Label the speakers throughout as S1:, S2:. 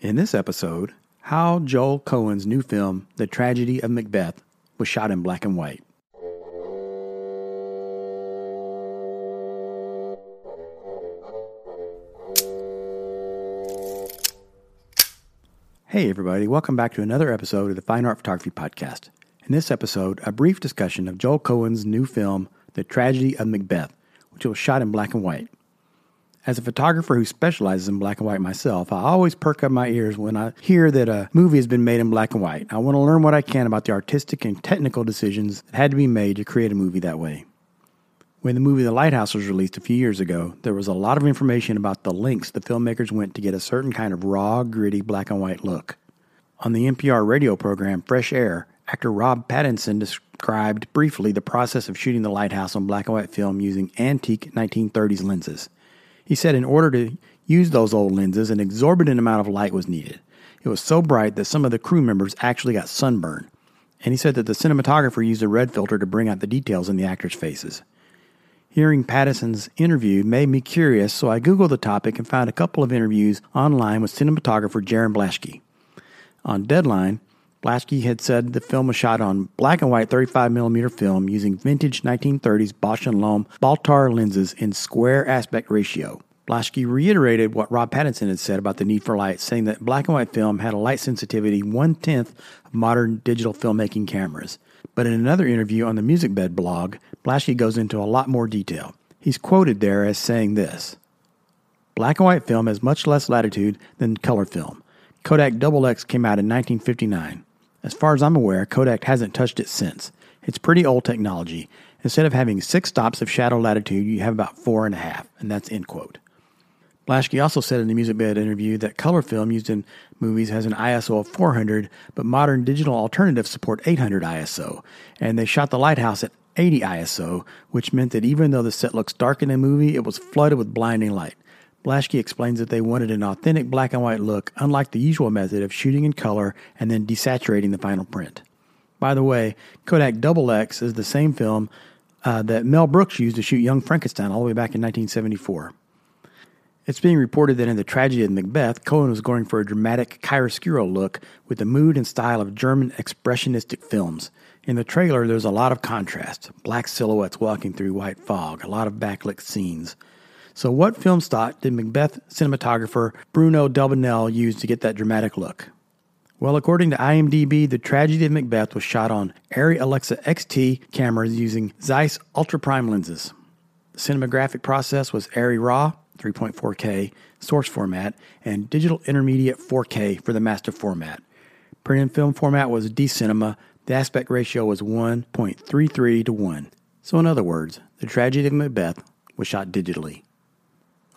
S1: In this episode, how Joel Coen's new film, The Tragedy of Macbeth, was shot in black and white. Hey, everybody, welcome back to another episode of the Fine Art Photography Podcast. In this episode, a brief discussion of Joel Coen's new film, The Tragedy of Macbeth, which was shot in black and white. As a photographer who specializes in black and white myself, I always perk up my ears when I hear that a movie has been made in black and white. I want to learn what I can about the artistic and technical decisions that had to be made to create a movie that way. When the movie The Lighthouse was released a few years ago, there was a lot of information about the lengths the filmmakers went to get a certain kind of raw, gritty black and white look. On the NPR radio program Fresh Air, actor Rob Pattinson described briefly the process of shooting The Lighthouse on black and white film using antique 1930s lenses. He said in order to use those old lenses, an exorbitant amount of light was needed. It was so bright that some of the crew members actually got sunburned. And he said that the cinematographer used a red filter to bring out the details in the actors' faces. Hearing Pattinson's interview made me curious, so I Googled the topic and found a couple of interviews online with cinematographer Jarin Blaschke. On Deadline, Blaschke had said the film was shot on black and white 35mm film using vintage 1930s Bausch & Lomb Baltar lenses in square aspect ratio. Blaschke reiterated what Rob Pattinson had said about the need for light, saying that black and white film had a light sensitivity one tenth of modern digital filmmaking cameras. But in another interview on the Music Bed blog, Blaschke goes into a lot more detail. He's quoted there as saying this Black and white film has much less latitude than color film. Kodak Double X came out in 1959. As far as I'm aware, Kodak hasn't touched it since. It's pretty old technology. Instead of having six stops of shadow latitude, you have about four and a half, and that's end quote. Blaschke also said in the Music Bed interview that color film used in movies has an ISO of 400, but modern digital alternatives support 800 ISO, and they shot The Lighthouse at 80 ISO, which meant that even though the set looks dark in the movie, it was flooded with blinding light. Blaschke explains that they wanted an authentic black and white look, unlike the usual method of shooting in color and then desaturating the final print. By the way, Kodak Double X is the same film uh, that Mel Brooks used to shoot Young Frankenstein all the way back in 1974. It's being reported that in the tragedy of Macbeth, Coen was going for a dramatic chiaroscuro look with the mood and style of German expressionistic films. In the trailer, there's a lot of contrast black silhouettes walking through white fog, a lot of backlit scenes. So, what film stock did Macbeth cinematographer Bruno Delbonnel use to get that dramatic look? Well, according to IMDb, the tragedy of Macbeth was shot on Arri Alexa XT cameras using Zeiss ultra prime lenses. The cinematographic process was Arri RAW 3.4K source format and digital intermediate 4K for the master format. Print and film format was D Cinema. The aspect ratio was 1.33 to 1. So, in other words, the tragedy of Macbeth was shot digitally.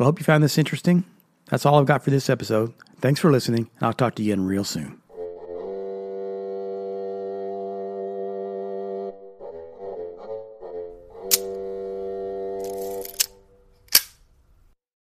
S1: Well, I hope you found this interesting. That's all I've got for this episode. Thanks for listening, and I'll talk to you again real soon.